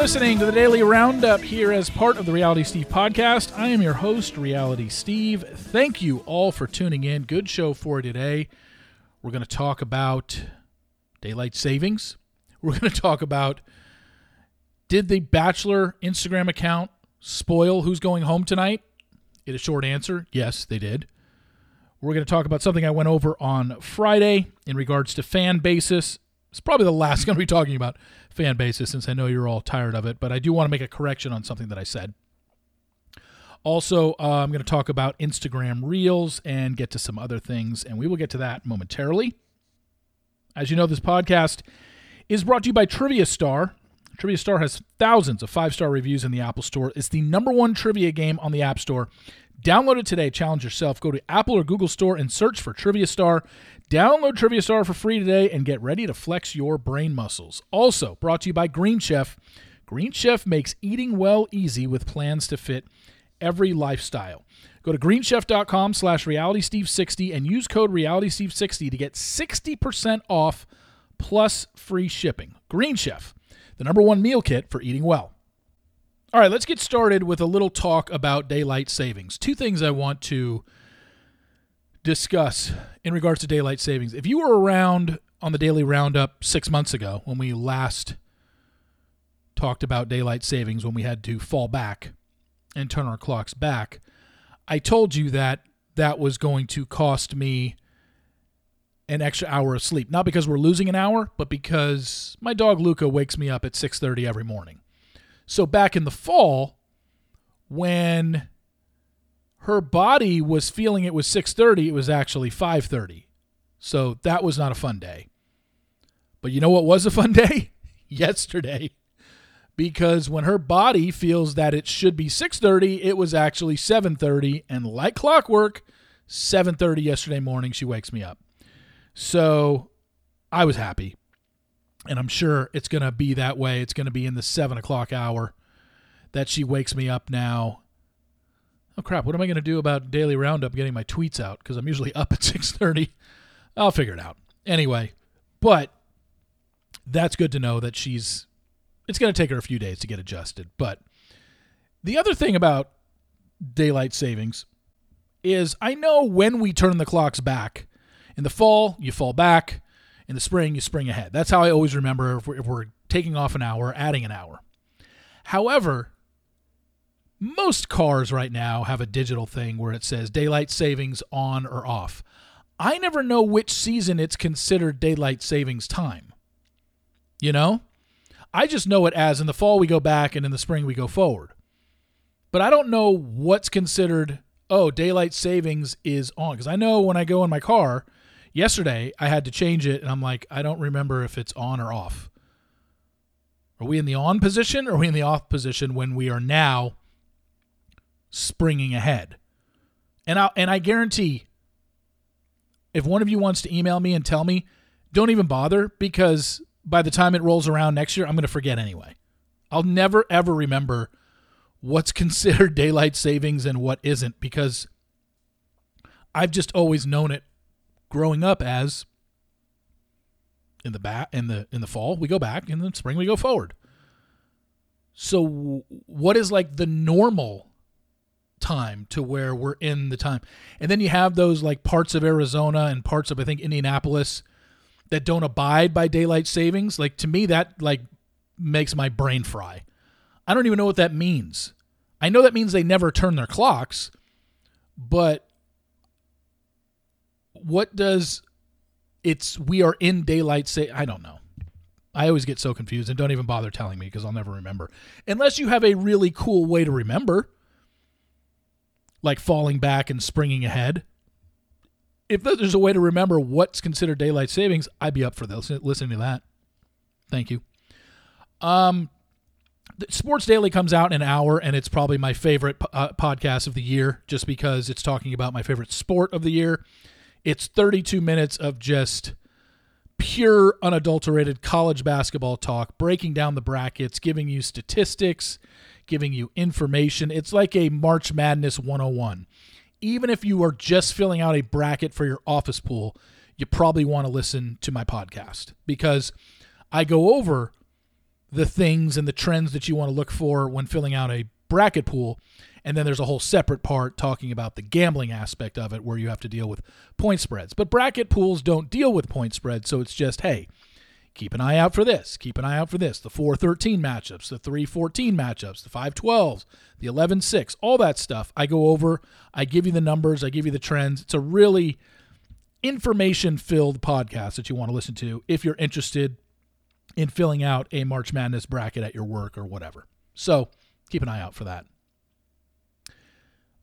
Listening to the Daily Roundup here as part of the Reality Steve podcast. I am your host, Reality Steve. Thank you all for tuning in. Good show for today. We're going to talk about daylight savings. We're going to talk about did the Bachelor Instagram account spoil who's going home tonight? In a short answer, yes, they did. We're going to talk about something I went over on Friday in regards to FanBasis. It's probably the last going to be talking about FanBasis since I know you're all tired of it, but I do want to make a correction on something that I said. Also, uh, I'm going to talk about Instagram Reels and get to some other things, and we will get to that momentarily. As you know, this podcast is brought to you by Trivia Star. Trivia Star has thousands of five star reviews in the Apple Store. It's the number one trivia game on the App Store. Download it today. Challenge yourself. Go to Apple or Google Store and search for Trivia Star. Download Trivia Star for free today and get ready to flex your brain muscles. Also, brought to you by Green Chef. Green Chef makes eating well easy with plans to fit every lifestyle. Go to greenchef.com slash realitysteve60 and use code realitysteve60 to get 60% off plus free shipping. Green Chef, the number one meal kit for eating well. All right, let's get started with a little talk about daylight savings. Two things I want to discuss in regards to daylight savings. If you were around on the daily roundup six months ago when we last talked about daylight savings, when we had to fall back and turn our clocks back, I told you that that was going to cost me an extra hour of sleep. Not because we're losing an hour, but because my dog Luca wakes me up at 6:30 every morning. So back in the fall, when her body was feeling it was 6:30, it was actually 5:30. So that was not a fun day. But you know what was a fun day? Yesterday. Because when her body feels that it should be 6:30, it was actually 7:30 and like clockwork, 7:30 yesterday morning she wakes me up. So I was happy and I'm sure it's going to be that way. It's going to be in the seven o'clock hour that she wakes me up now. Oh crap! What am I going to do about daily roundup getting my tweets out? Because I'm usually up at six thirty. I'll figure it out anyway. But that's good to know that she's. It's going to take her a few days to get adjusted. But the other thing about daylight savings is I know when we turn the clocks back. In the fall, you fall back in the spring, you spring ahead. That's how I always remember if we're, if we're taking off an hour, adding an hour. However, most cars right now have a digital thing where it says daylight savings on or off. I never know which season it's considered daylight savings time. You know? I just know it as in the fall we go back and in the spring we go forward. But I don't know what's considered, oh, daylight savings is on. Because I know when I go in my car, Yesterday, I had to change it, and I'm like, I don't remember if it's on or off. Are we in the on position or are we in the off position when we are now springing ahead? And I and I guarantee if one of you wants to email me and tell me, don't even bother because by the time it rolls around next year, I'm going to forget anyway. I'll never ever remember what's considered daylight savings and what isn't because I've just always known it growing up as in the back in the in the fall we go back in the spring we go forward. So what is like the normal time to where we're in the time? And then you have those like parts of arizona and parts of i think indianapolis that don't abide by daylight savings? Like to me that like makes my brain fry. I don't even know what that means. I know that means they never turn their clocks but what does it's we are in daylight say I don't know. I always get so confused and don't even bother telling me because I'll never remember. Unless you have a really cool way to remember, like falling back and springing ahead. If there's a way to remember what's considered daylight savings, I'd be up for this, listening to that. Thank you. Um, Sports Daily comes out in an hour, and it's probably my favorite uh, podcast of the year, just because it's talking about my favorite sport of the year. It's 32 minutes of just pure, unadulterated college basketball talk, breaking down the brackets, giving you statistics, giving you information. It's like a March Madness 101. Even if you are just filling out a bracket for your office pool, you probably want to listen to my podcast because I go over the things and the trends that you want to look for when filling out a bracket pool. And then there's a whole separate part talking about the gambling aspect of it where you have to deal with point spreads. But bracket pools don't deal with point spreads. So it's just, hey, keep an eye out for this. Keep an eye out for this. The 413 matchups, the 314 matchups, the 512s, the 11-6, all that stuff. I go over, I give you the numbers, I give you the trends. It's a really information filled podcast that you want to listen to if you're interested in filling out a March Madness bracket at your work or whatever. So keep an eye out for that.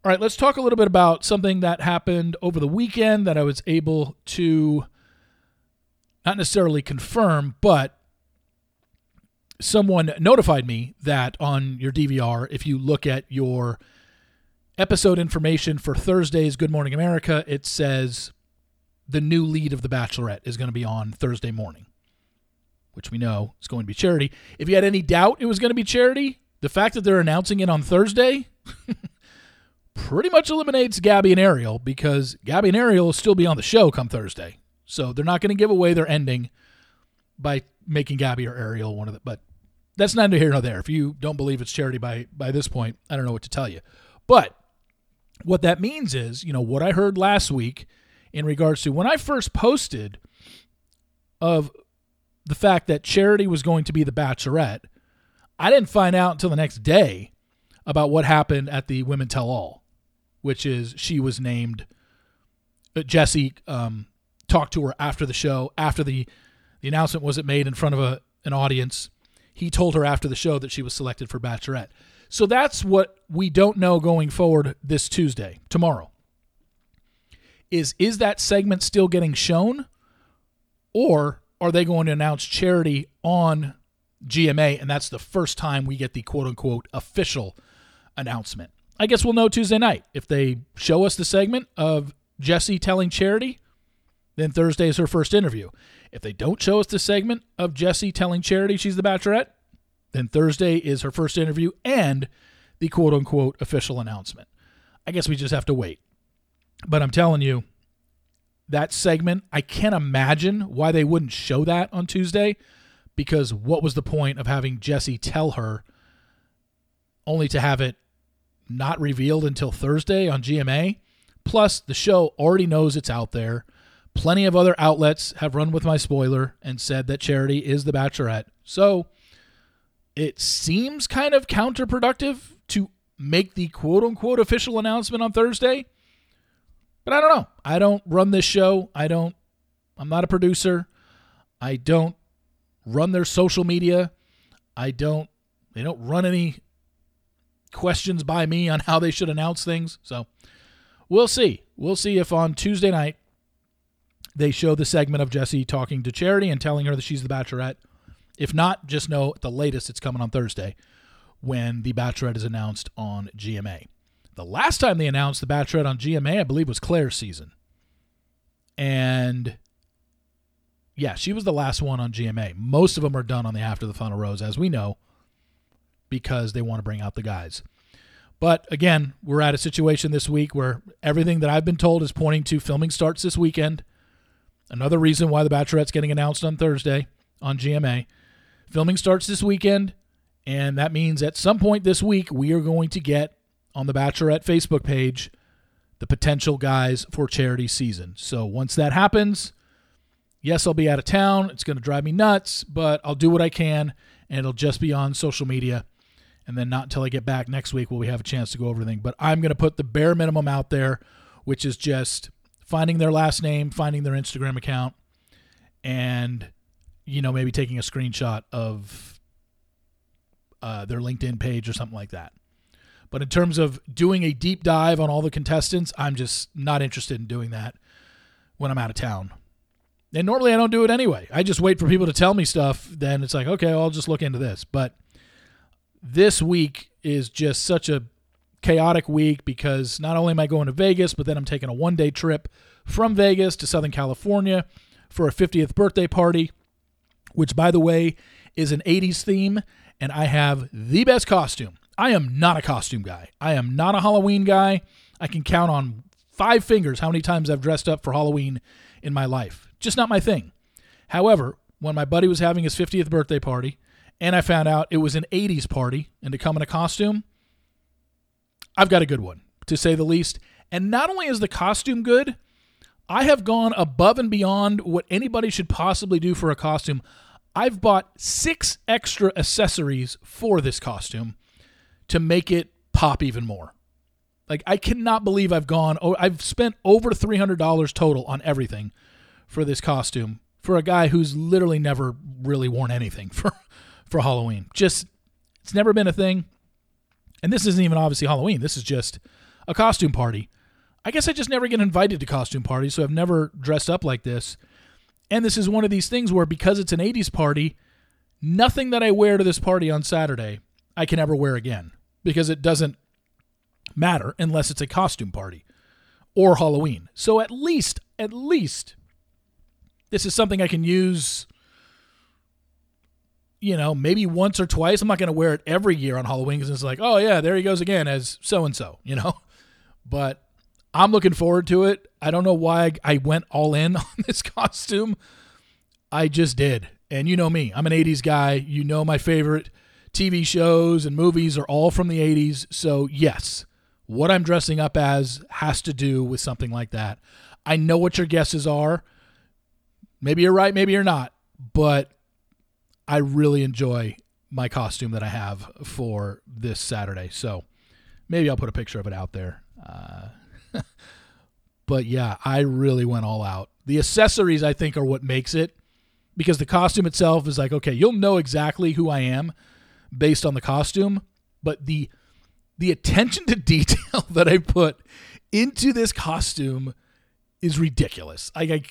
All right, let's talk a little bit about something that happened over the weekend that I was able to not necessarily confirm, but someone notified me that on your DVR, if you look at your episode information for Thursday's Good Morning America, it says the new lead of The Bachelorette is going to be on Thursday morning, which we know is going to be Charity. If you had any doubt it was going to be Charity, the fact that they're announcing it on Thursday pretty much eliminates Gabi and Ariel because Gabi and Ariel will still be on the show come Thursday. So they're not going to give away their ending by making Gabi or Ariel one of the. But that's neither here nor there. If you don't believe it's Charity by by this point, I don't know what to tell you. But what that means is, you know, what I heard last week in regards to when I first posted of the fact that Charity was going to be the Bachelorette, I didn't find out until the next day about what happened at the Women Tell All which is she was named. Uh, Jesse um, talked to her after the show, after the the announcement wasn't made in front of a an audience. He told her after the show that she was selected for Bachelorette. So that's what we don't know going forward this Tuesday, tomorrow. Is is that segment still getting shown, or are they going to announce Charity on GMA, and that's the first time we get the quote unquote official announcement? I guess we'll know Tuesday night. If they show us the segment of Jesse telling Charity, then Thursday is her first interview. If they don't show us the segment of Jesse telling Charity she's the Bachelorette, then Thursday is her first interview and the quote unquote official announcement. I guess we just have to wait. But I'm telling you, that segment, I can't imagine why they wouldn't show that on Tuesday because what was the point of having Jesse tell her only to have it not revealed until Thursday on GMA. Plus, the show already knows it's out there. Plenty of other outlets have run with my spoiler and said that Charity is the Bachelorette. So it seems kind of counterproductive to make the quote unquote official announcement on Thursday. But I don't know. I don't run this show. I don't, I'm not a producer. I don't run their social media. I don't, they don't run any questions by me on how they should announce things. So we'll see. We'll see if on Tuesday night they show the segment of Jesse talking to Charity and telling her that she's the Bachelorette. If not, just know at the latest it's coming on Thursday when the Bachelorette is announced on GMA. The last time they announced the Bachelorette on GMA, I believe, was Clare's season. And yeah, she was the last one on GMA. Most of them are done on the After the Final Rose, as we know because they want to bring out the guys. But again, we're at a situation this week where everything that I've been told is pointing to filming starts this weekend. Another reason why The Bachelorette's getting announced on Thursday on GMA. Filming starts this weekend, and that means at some point this week we are going to get on the Bachelorette Facebook page the potential guys for Charity season. So once that happens, yes, I'll be out of town. It's going to drive me nuts, but I'll do what I can, and it'll just be on social media and then not until I get back next week will we have a chance to go over everything. But I'm going to put the bare minimum out there, which is just finding their last name, finding their Instagram account, and you know maybe taking a screenshot of uh, their LinkedIn page or something like that. But in terms of doing a deep dive on all the contestants, I'm just not interested in doing that when I'm out of town. And normally I don't do it anyway. I just wait for people to tell me stuff. Then it's like, okay, I'll just look into this. But this week is just such a chaotic week because not only am I going to Vegas, but then I'm taking a one day trip from Vegas to Southern California for a 50th birthday party, which, by the way, is an 80s theme. And I have the best costume. I am not a costume guy. I am not a Halloween guy. I can count on five fingers how many times I've dressed up for Halloween in my life. Just not my thing. However, when my buddy was having his 50th birthday party, and I found out it was an 80s party and to come in a costume, I've got a good one, to say the least. And not only is the costume good, I have gone above and beyond what anybody should possibly do for a costume. I've bought six extra accessories for this costume to make it pop even more. Like I cannot believe I've gone oh, I've spent over $300 total on everything for this costume for a guy who's literally never really worn anything for for Halloween. Just it's never been a thing. And this isn't even obviously Halloween. This is just a costume party. I guess I just never get invited to costume parties, so I've never dressed up like this. And this is one of these things where because it's an 80s party, nothing that I wear to this party on Saturday I can ever wear again because it doesn't matter unless it's a costume party or Halloween. So at least, at least, this is something I can use, you know, maybe once or twice. I'm not going to wear it every year on Halloween because it's like, oh, yeah, there he goes again as so and so, you know? But I'm looking forward to it. I don't know why I went all in on this costume. I just did. And you know me, I'm an 80s guy. You know my favorite TV shows and movies are all from the 80s. So, yes, what I'm dressing up as has to do with something like that. I know what your guesses are. Maybe you're right, maybe you're not, but I really enjoy my costume that I have for this Saturday. So maybe I'll put a picture of it out there. Uh, but yeah, I really went all out. The accessories, I think, are what makes it because the costume itself is like, okay, you'll know exactly who I am based on the costume, but the the attention to detail that I put into this costume is ridiculous. I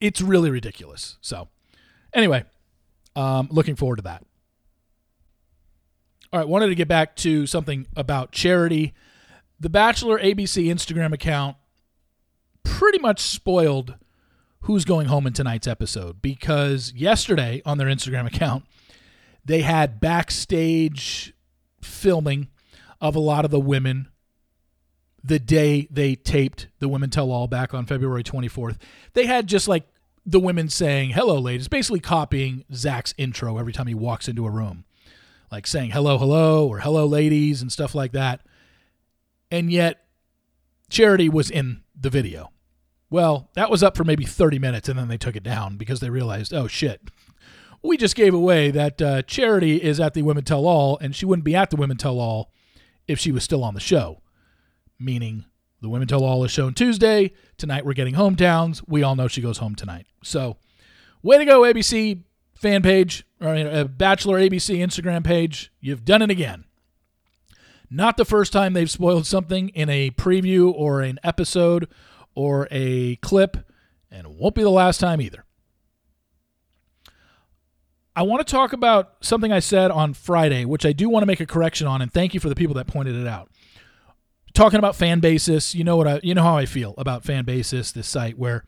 it's really ridiculous. So, anyway, um, looking forward to that. All right, wanted to get back to something about Charity. The Bachelor ABC Instagram account pretty much spoiled who's going home in tonight's episode because yesterday on their Instagram account, they had backstage filming of a lot of the women the day they taped the Women Tell All back on February 24th. They had just like the women saying, hello, ladies, basically copying Zach's intro every time he walks into a room, like saying hello, hello, or hello, ladies, and stuff like that. And yet, Charity was in the video. Well, that was up for maybe 30 minutes, and then they took it down because they realized, oh, shit. We just gave away that uh, Charity is at the Women Tell All, and she wouldn't be at the Women Tell All if she was still on the show. Meaning, the Women Tell All is shown Tuesday. Tonight we're getting hometowns. We all know she goes home tonight. So, way to go, ABC fan page, or uh, Bachelor ABC Instagram page. You've done it again. Not the first time they've spoiled something in a preview or an episode or a clip, and it won't be the last time either. I want to talk about something I said on Friday, which I do want to make a correction on, and thank you for the people that pointed it out. Talking about FanBasis, you know what I, you know how I feel about FanBasis, this site where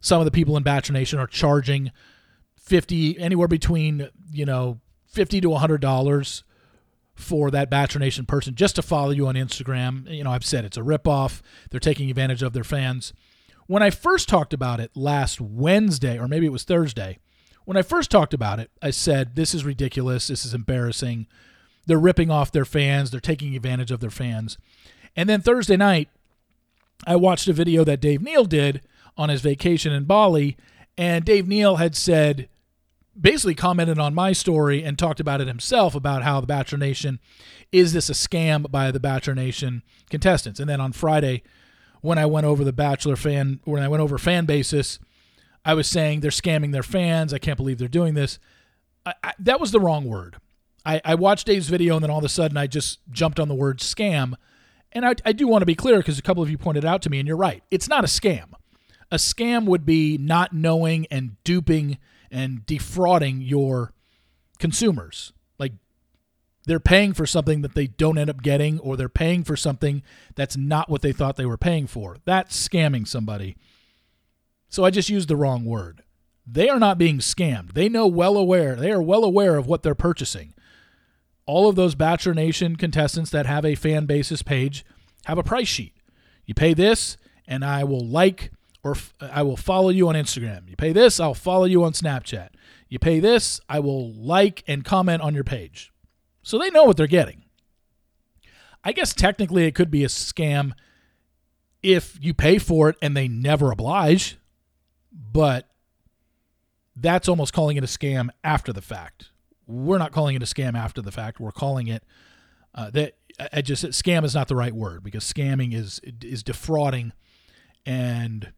some of the people in Bachelor Nation are charging fifty, anywhere between you know fifty to hundred dollars for that Bachelor Nation person just to follow you on Instagram. You know, I've said it's a ripoff. They're taking advantage of their fans. When I first talked about it last Wednesday, or maybe it was Thursday, when I first talked about it, I said, This is ridiculous. This is embarrassing. They're ripping off their fans. They're taking advantage of their fans. And then Thursday night, I watched a video that Dave Neal did on his vacation in Bali. And Dave Neal had said, basically commented on my story and talked about it himself about how the Bachelor Nation is this a scam by the Bachelor Nation contestants. And then on Friday, when I went over the Bachelor fan, when I went over FanBasis, I was saying they're scamming their fans. I can't believe they're doing this. I, I, that was the wrong word. I, I, watched Dave's video and then all of a sudden I just jumped on the word scam. And I, I do want to be clear because a couple of you pointed out to me, and you're right. It's not a scam. A scam would be not knowing and duping and defrauding your consumers. Like they're paying for something that they don't end up getting, or they're paying for something that's not what they thought they were paying for. That's scamming somebody. So I just used the wrong word. They are not being scammed. They know well aware. They are well aware of what they're purchasing. All of those Bachelor Nation contestants that have a FanBasis page have a price sheet. You pay this, and I will like or f- I will follow you on Instagram. You pay this, I'll follow you on Snapchat. You pay this, I will like and comment on your page. So they know what they're getting. I guess technically it could be a scam if you pay for it and they never oblige, but that's almost calling it a scam after the fact. We're not calling it a scam after the fact. We're calling it uh, that. I just scam is not the right word because scamming is is defrauding, and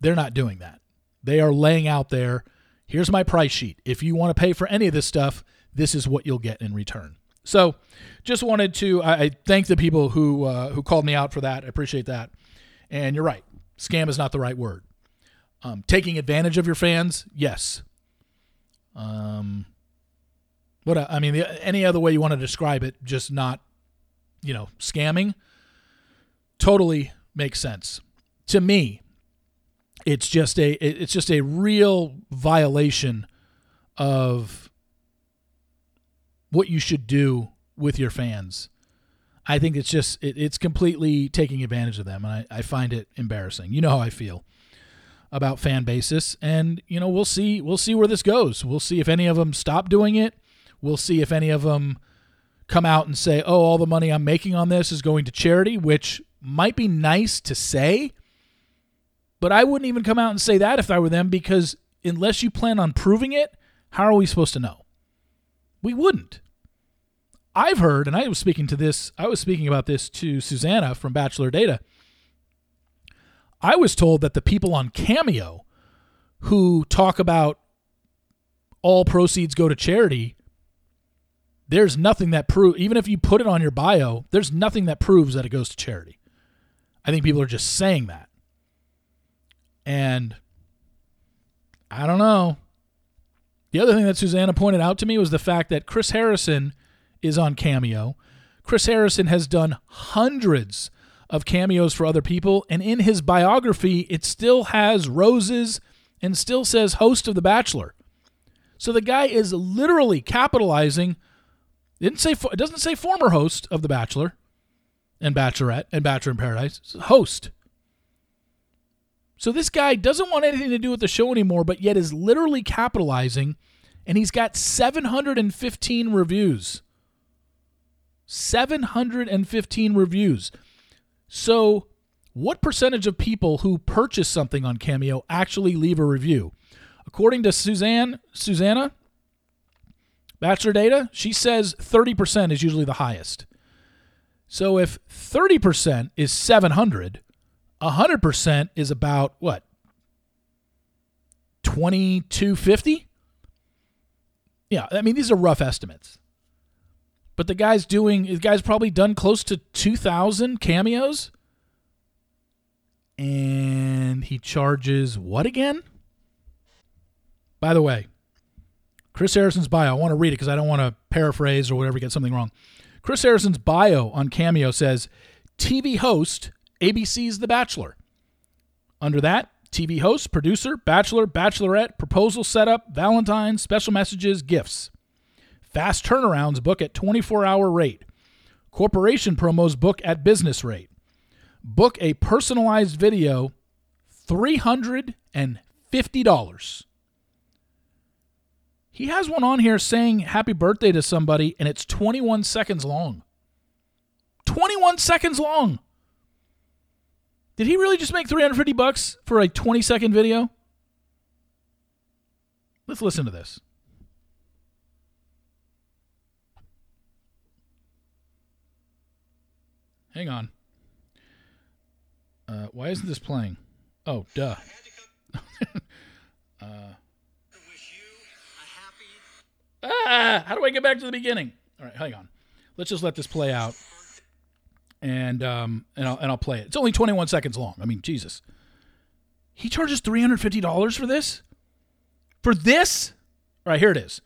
they're not doing that. They are laying out there. Here's my price sheet. If you want to pay for any of this stuff, this is what you'll get in return. So, just wanted to I, I thank the people who uh, who called me out for that. I appreciate that. And you're right, scam is not the right word. Um, taking advantage of your fans, yes. Um, what I mean, any other way you want to describe it, just not, you know, scamming. Totally makes sense to me. It's just a it's just a real violation of what you should do with your fans. I think it's just it, it's completely taking advantage of them, and I, I find it embarrassing. You know how I feel about FanBasis, and you know we'll see we'll see where this goes. We'll see if any of them stop doing it. We'll see if any of them come out and say, "Oh, all the money I'm making on this is going to charity," which might be nice to say, but I wouldn't even come out and say that if I were them because unless you plan on proving it, how are we supposed to know? We wouldn't. I've heard, and I was speaking to this, I was speaking about this to Susanna from Bachelor Data. I was told that the people on Cameo who talk about all proceeds go to charity, there's nothing that prove even if you put it on your bio, there's nothing that proves that it goes to charity. I think people are just saying that. And I don't know. The other thing that Susanna pointed out to me was the fact that Chris Harrison is on Cameo. Chris Harrison has done hundreds of cameos for other people, and in his biography, it still has roses and still says host of The Bachelor. So the guy is literally capitalizing. Didn't say it doesn't say former host of The Bachelor and Bachelorette and Bachelor in Paradise. host. So this guy doesn't want anything to do with the show anymore, but yet is literally capitalizing, and he's got 715 reviews. 715 reviews. So, what percentage of people who purchase something on Cameo actually leave a review? According to Suzanne, Susanna, Bachelor Data, she says 30% is usually the highest. So if 30% is 700, 100% is about what? 2250? Yeah, I mean these are rough estimates. But the guy's doing the guy's probably done close to 2000 cameos and he charges what again? By the way, Chris Harrison's bio, I want to read it because I don't want to paraphrase or whatever, get something wrong. Chris Harrison's bio on Cameo says TV host ABC's The Bachelor. Under that, TV host, producer, bachelor, bachelorette, proposal setup, Valentine's, special messages, gifts. Fast turnarounds book at 24 hour rate. Corporation promos book at business rate. Book a personalized video, $350. He has one on here saying happy birthday to somebody, and it's 21 seconds long. 21 seconds long. Did he really just make 350 bucks for a 20 second video? Let's listen to this. Hang on. Uh, why isn't this playing? Oh, duh. uh, ah, how do I get back to the beginning? All right, hang on. Let's just let this play out and um, and I'll and I'll play it. It's only 21 seconds long. I mean, Jesus. He charges $350 for this? For this? All right, here it is.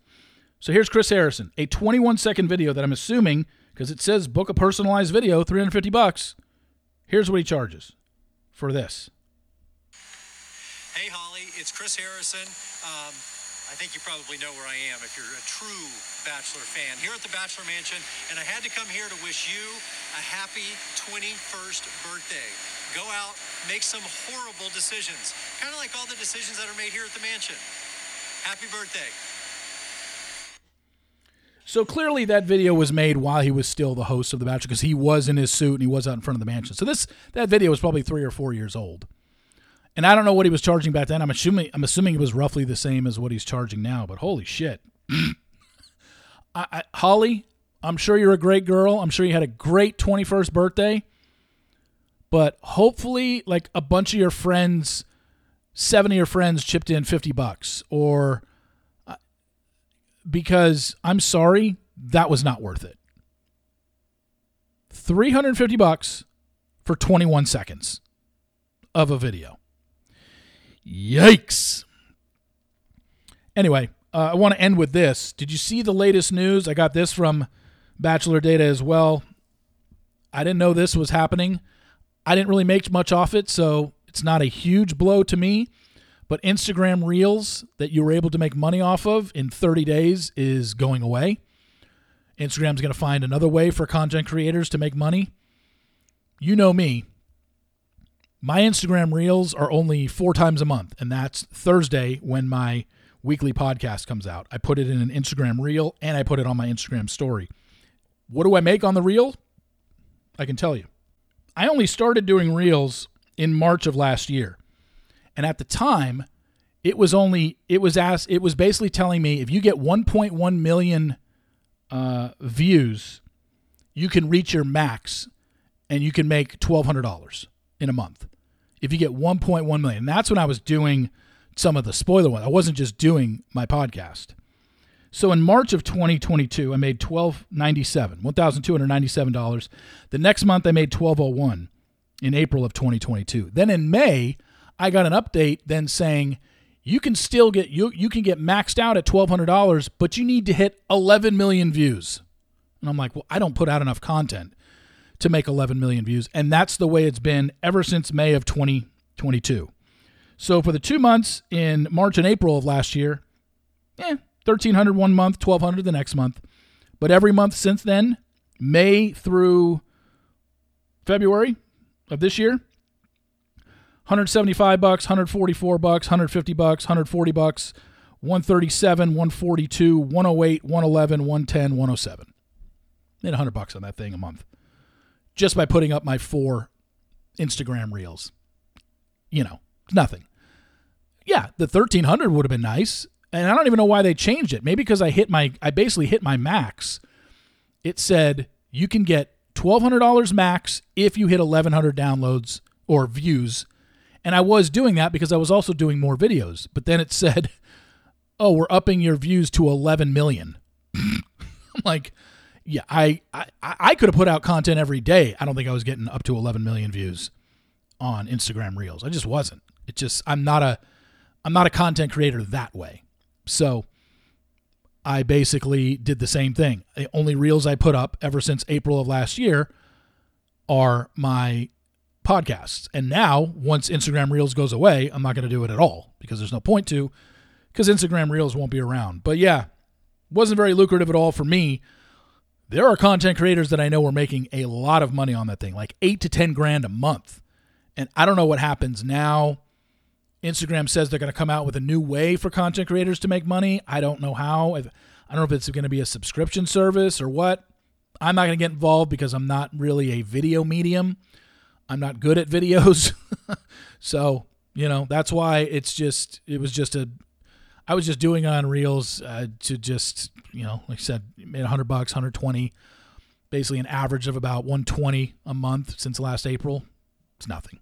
So here's Chris Harrison, a 21 second video that I'm assuming because it says book a personalized video, 350 bucks. Here's what he charges for this. Hey Holly, it's Chris Harrison. Um, I think you probably know where I am if you're a true Bachelor fan. Here at the Bachelor Mansion, and I had to come here to wish you a happy 21st birthday. Go out, make some horrible decisions, kind of like all the decisions that are made here at the mansion. Happy birthday. So clearly, that video was made while he was still the host of The Bachelor because he was in his suit and he was out in front of the mansion. So this that video was probably three or four years old, and I don't know what he was charging back then. I'm assuming I'm assuming it was roughly the same as what he's charging now. But holy shit, I, I, Holly, I'm sure you're a great girl. I'm sure you had a great 21st birthday, but hopefully, like a bunch of your friends, seven of your friends chipped in 50 bucks or uh, because I'm sorry, that was not worth it. 350 bucks for 21 seconds of a video. Yikes. Anyway, uh, I want to end with this. Did you see the latest news? I got this from Bachelor Data as well. I didn't know this was happening. I didn't really make much off it, so it's not a huge blow to me. But Instagram Reels that you were able to make money off of in 30 days is going away. Instagram's going to find another way for content creators to make money. You know me. My Instagram Reels are only four times a month, and that's Thursday when my weekly podcast comes out. I put it in an Instagram Reel and I put it on my Instagram story. What do I make on the Reel? I can tell you. I only started doing Reels in March of last year. And at the time, it was only it was asked it was basically telling me if you get 1.1 million uh, views, you can reach your max, and you can make twelve hundred dollars in a month. If you get 1.1 million, and that's when I was doing some of the spoiler ones. I wasn't just doing my podcast. So in March of 2022, I made 1297, $1,297. The next month I made 1201 in April of 2022. Then in May, I got an update then saying you can still get you you can get maxed out at twelve hundred dollars, but you need to hit eleven million views. And I'm like, well, I don't put out enough content to make 11 million views, and that's the way it's been ever since May of 2022. So for the two months in March and April of last year, eh, 1300 one month, 1200 the next month, but every month since then, May through February of this year, 175 bucks, 144 bucks, 150 bucks, 140 bucks, 137, 142, 108, 111, 110, 107. Made 100 bucks on that thing a month just by putting up my four Instagram reels. You know, nothing. Yeah, the 1300 would have been nice. And I don't even know why they changed it. Maybe because I hit my I basically hit my max. It said you can get $1200 max if you hit 1100 downloads or views and I was doing that because I was also doing more videos. But then it said, "Oh, we're upping your views to 11 million." I'm like, yeah, I, I I could have put out content every day. I don't think I was getting up to 11 million views on Instagram Reels. I just wasn't. It just I'm not a I'm not a content creator that way. So I basically did the same thing. The only reels I put up ever since April of last year are my podcasts. And now, once Instagram Reels goes away, I'm not going to do it at all because there's no point to, because Instagram Reels won't be around. But yeah, wasn't very lucrative at all for me. There are content creators that I know are making a lot of money on that thing, like eight to 10 grand a month. And I don't know what happens now. Instagram says they're going to come out with a new way for content creators to make money. I don't know how. I don't know if it's going to be a subscription service or what. I'm not going to get involved because I'm not really a video medium. I'm not good at videos. so, you know, that's why it's just, it was just a, I was just doing on Reels uh, to just, you know, like I said, made 100 bucks, 120, basically an average of about 120 a month since last April. It's nothing.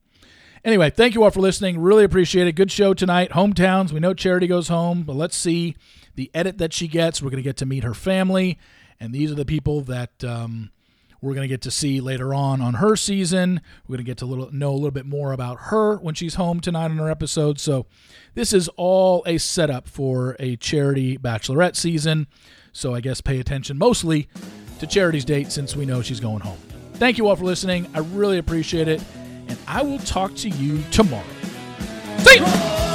Anyway, thank you all for listening. Really appreciate it. Good show tonight. Hometowns. We know Charity goes home, but let's see the edit that she gets. We're going to get to meet her family. And these are the people that um, we're going to get to see later on on her season. We're going to get to little, know a little bit more about her when she's home tonight on her episode. So this is all a setup for a Charity bachelorette season. So I guess pay attention mostly to Charity's date since we know she's going home. Thank you all for listening. I really appreciate it. And I will talk to you tomorrow. See you.